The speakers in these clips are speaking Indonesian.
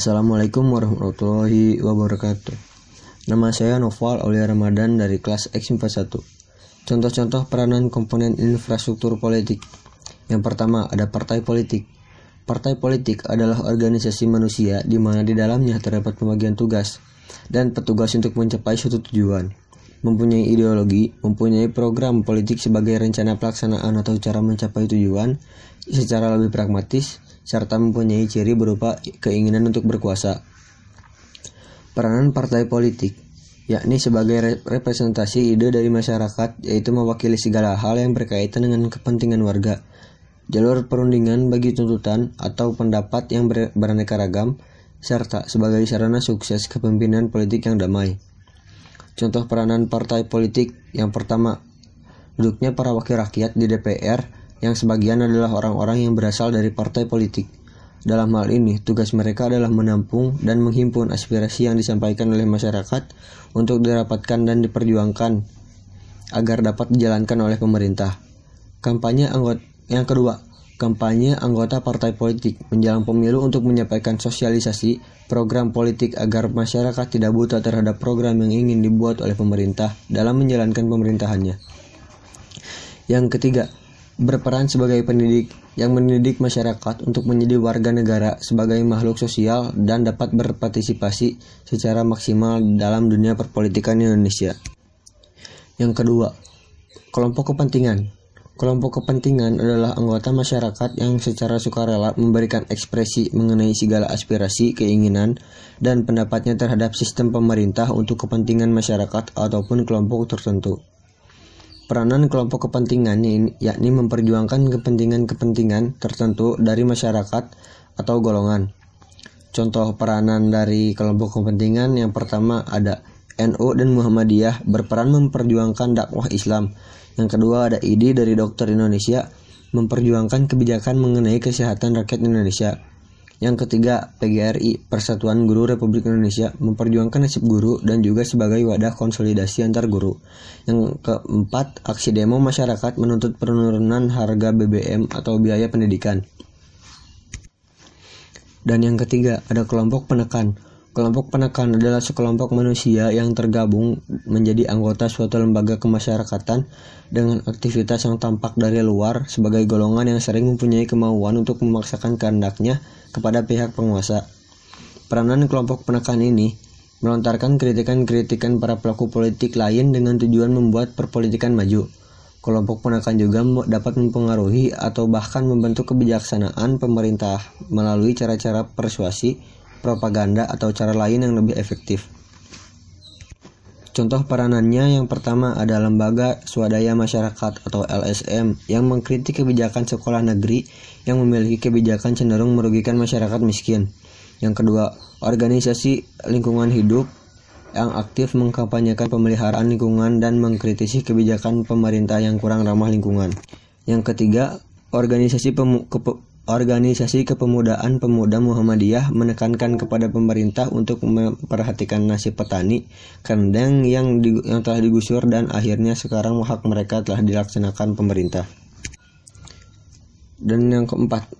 Assalamualaikum warahmatullahi wabarakatuh. Nama saya Noval Aulia Ramadan dari kelas X41. Contoh-contoh peranan komponen infrastruktur politik. Yang pertama ada partai politik. Partai politik adalah organisasi manusia di mana di dalamnya terdapat pembagian tugas dan petugas untuk mencapai suatu tujuan. Mempunyai ideologi, mempunyai program politik sebagai rencana pelaksanaan atau cara mencapai tujuan secara lebih pragmatis, serta mempunyai ciri berupa keinginan untuk berkuasa. Peranan partai politik yakni sebagai representasi ide dari masyarakat yaitu mewakili segala hal yang berkaitan dengan kepentingan warga. Jalur perundingan bagi tuntutan atau pendapat yang beraneka ragam serta sebagai sarana sukses kepemimpinan politik yang damai. Contoh peranan partai politik yang pertama, duduknya para wakil rakyat di DPR yang sebagian adalah orang-orang yang berasal dari partai politik. Dalam hal ini, tugas mereka adalah menampung dan menghimpun aspirasi yang disampaikan oleh masyarakat untuk dirapatkan dan diperjuangkan agar dapat dijalankan oleh pemerintah. Kampanye anggota yang kedua, kampanye anggota partai politik menjelang pemilu untuk menyampaikan sosialisasi program politik agar masyarakat tidak buta terhadap program yang ingin dibuat oleh pemerintah dalam menjalankan pemerintahannya. Yang ketiga, berperan sebagai pendidik yang mendidik masyarakat untuk menjadi warga negara sebagai makhluk sosial dan dapat berpartisipasi secara maksimal dalam dunia perpolitikan Indonesia. Yang kedua, kelompok kepentingan. Kelompok kepentingan adalah anggota masyarakat yang secara sukarela memberikan ekspresi mengenai segala aspirasi, keinginan, dan pendapatnya terhadap sistem pemerintah untuk kepentingan masyarakat ataupun kelompok tertentu. Peranan kelompok kepentingan yakni memperjuangkan kepentingan-kepentingan tertentu dari masyarakat atau golongan. Contoh peranan dari kelompok kepentingan yang pertama ada NU dan Muhammadiyah berperan memperjuangkan dakwah Islam. Yang kedua ada ID dari Dokter Indonesia memperjuangkan kebijakan mengenai kesehatan rakyat Indonesia. Yang ketiga, PGRI, Persatuan Guru Republik Indonesia, memperjuangkan nasib guru dan juga sebagai wadah konsolidasi antar guru. Yang keempat, aksi demo masyarakat menuntut penurunan harga BBM atau biaya pendidikan. Dan yang ketiga, ada kelompok penekan. Kelompok penekan adalah sekelompok manusia yang tergabung menjadi anggota suatu lembaga kemasyarakatan dengan aktivitas yang tampak dari luar sebagai golongan yang sering mempunyai kemauan untuk memaksakan kehendaknya kepada pihak penguasa. Peranan kelompok penekan ini melontarkan kritikan-kritikan para pelaku politik lain dengan tujuan membuat perpolitikan maju. Kelompok penekan juga dapat mempengaruhi atau bahkan membentuk kebijaksanaan pemerintah melalui cara-cara persuasi propaganda, atau cara lain yang lebih efektif. Contoh peranannya yang pertama ada lembaga swadaya masyarakat atau LSM yang mengkritik kebijakan sekolah negeri yang memiliki kebijakan cenderung merugikan masyarakat miskin. Yang kedua, organisasi lingkungan hidup yang aktif mengkampanyekan pemeliharaan lingkungan dan mengkritisi kebijakan pemerintah yang kurang ramah lingkungan. Yang ketiga, organisasi pemu, Organisasi Kepemudaan Pemuda Muhammadiyah menekankan kepada pemerintah untuk memperhatikan nasib petani kandang yang di, yang telah digusur dan akhirnya sekarang hak mereka telah dilaksanakan pemerintah. Dan yang keempat,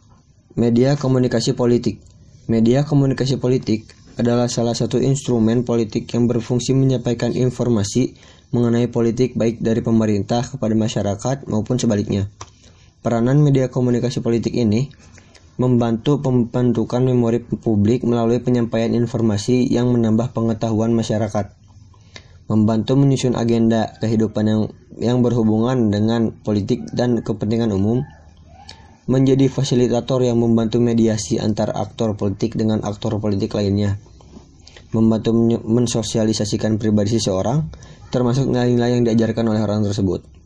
media komunikasi politik. Media komunikasi politik adalah salah satu instrumen politik yang berfungsi menyampaikan informasi mengenai politik baik dari pemerintah kepada masyarakat maupun sebaliknya. Peranan media komunikasi politik ini membantu pembentukan memori publik melalui penyampaian informasi yang menambah pengetahuan masyarakat, membantu menyusun agenda kehidupan yang yang berhubungan dengan politik dan kepentingan umum, menjadi fasilitator yang membantu mediasi antar aktor politik dengan aktor politik lainnya, membantu mensosialisasikan pribadi seseorang, termasuk nilai-nilai yang diajarkan oleh orang tersebut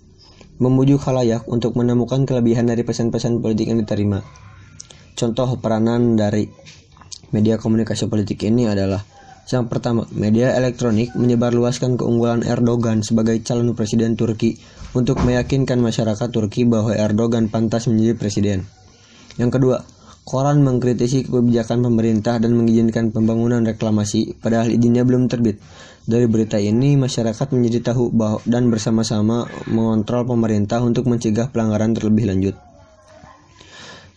membujuk halayak untuk menemukan kelebihan dari pesan-pesan politik yang diterima. Contoh peranan dari media komunikasi politik ini adalah yang pertama, media elektronik menyebarluaskan keunggulan Erdogan sebagai calon presiden Turki untuk meyakinkan masyarakat Turki bahwa Erdogan pantas menjadi presiden. Yang kedua, koran mengkritisi kebijakan pemerintah dan mengizinkan pembangunan reklamasi padahal izinnya belum terbit. Dari berita ini, masyarakat menjadi tahu bahwa dan bersama-sama mengontrol pemerintah untuk mencegah pelanggaran terlebih lanjut.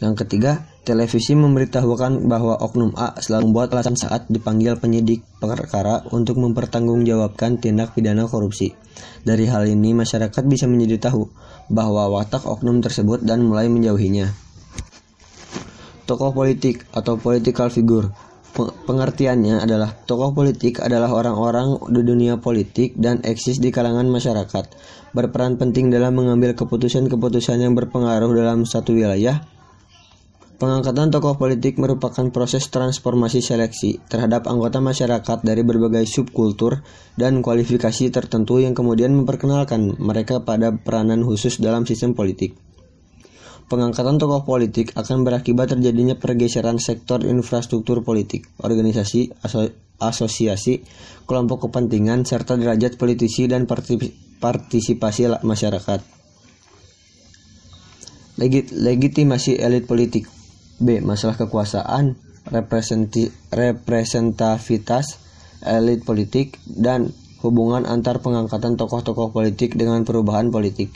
Yang ketiga, televisi memberitahukan bahwa oknum A selalu membuat alasan saat dipanggil penyidik perkara untuk mempertanggungjawabkan tindak pidana korupsi. Dari hal ini, masyarakat bisa menjadi tahu bahwa watak oknum tersebut dan mulai menjauhinya. Tokoh politik atau political figure Pengertiannya adalah tokoh politik adalah orang-orang di dunia politik dan eksis di kalangan masyarakat, berperan penting dalam mengambil keputusan-keputusan yang berpengaruh dalam satu wilayah. Pengangkatan tokoh politik merupakan proses transformasi seleksi terhadap anggota masyarakat dari berbagai subkultur dan kualifikasi tertentu yang kemudian memperkenalkan mereka pada peranan khusus dalam sistem politik. Pengangkatan tokoh politik akan berakibat terjadinya pergeseran sektor infrastruktur politik, organisasi, aso asosiasi, kelompok kepentingan, serta derajat politisi dan partisipasi masyarakat. Legit legitimasi elit politik. B. Masalah kekuasaan, representativitas elit politik, dan hubungan antar pengangkatan tokoh-tokoh politik dengan perubahan politik.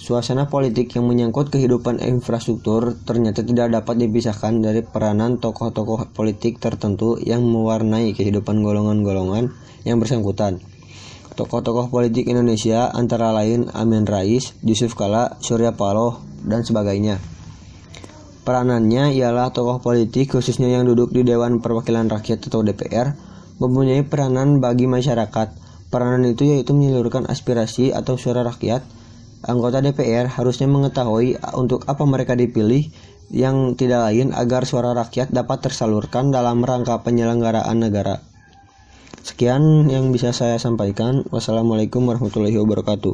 Suasana politik yang menyangkut kehidupan infrastruktur ternyata tidak dapat dipisahkan dari peranan tokoh-tokoh politik tertentu yang mewarnai kehidupan golongan-golongan yang bersangkutan. Tokoh-tokoh politik Indonesia antara lain Amin Rais, Yusuf Kala, Surya Paloh, dan sebagainya. Peranannya ialah tokoh politik khususnya yang duduk di Dewan Perwakilan Rakyat atau DPR mempunyai peranan bagi masyarakat. Peranan itu yaitu menyalurkan aspirasi atau suara rakyat Anggota DPR harusnya mengetahui untuk apa mereka dipilih yang tidak lain agar suara rakyat dapat tersalurkan dalam rangka penyelenggaraan negara. Sekian yang bisa saya sampaikan. Wassalamualaikum warahmatullahi wabarakatuh.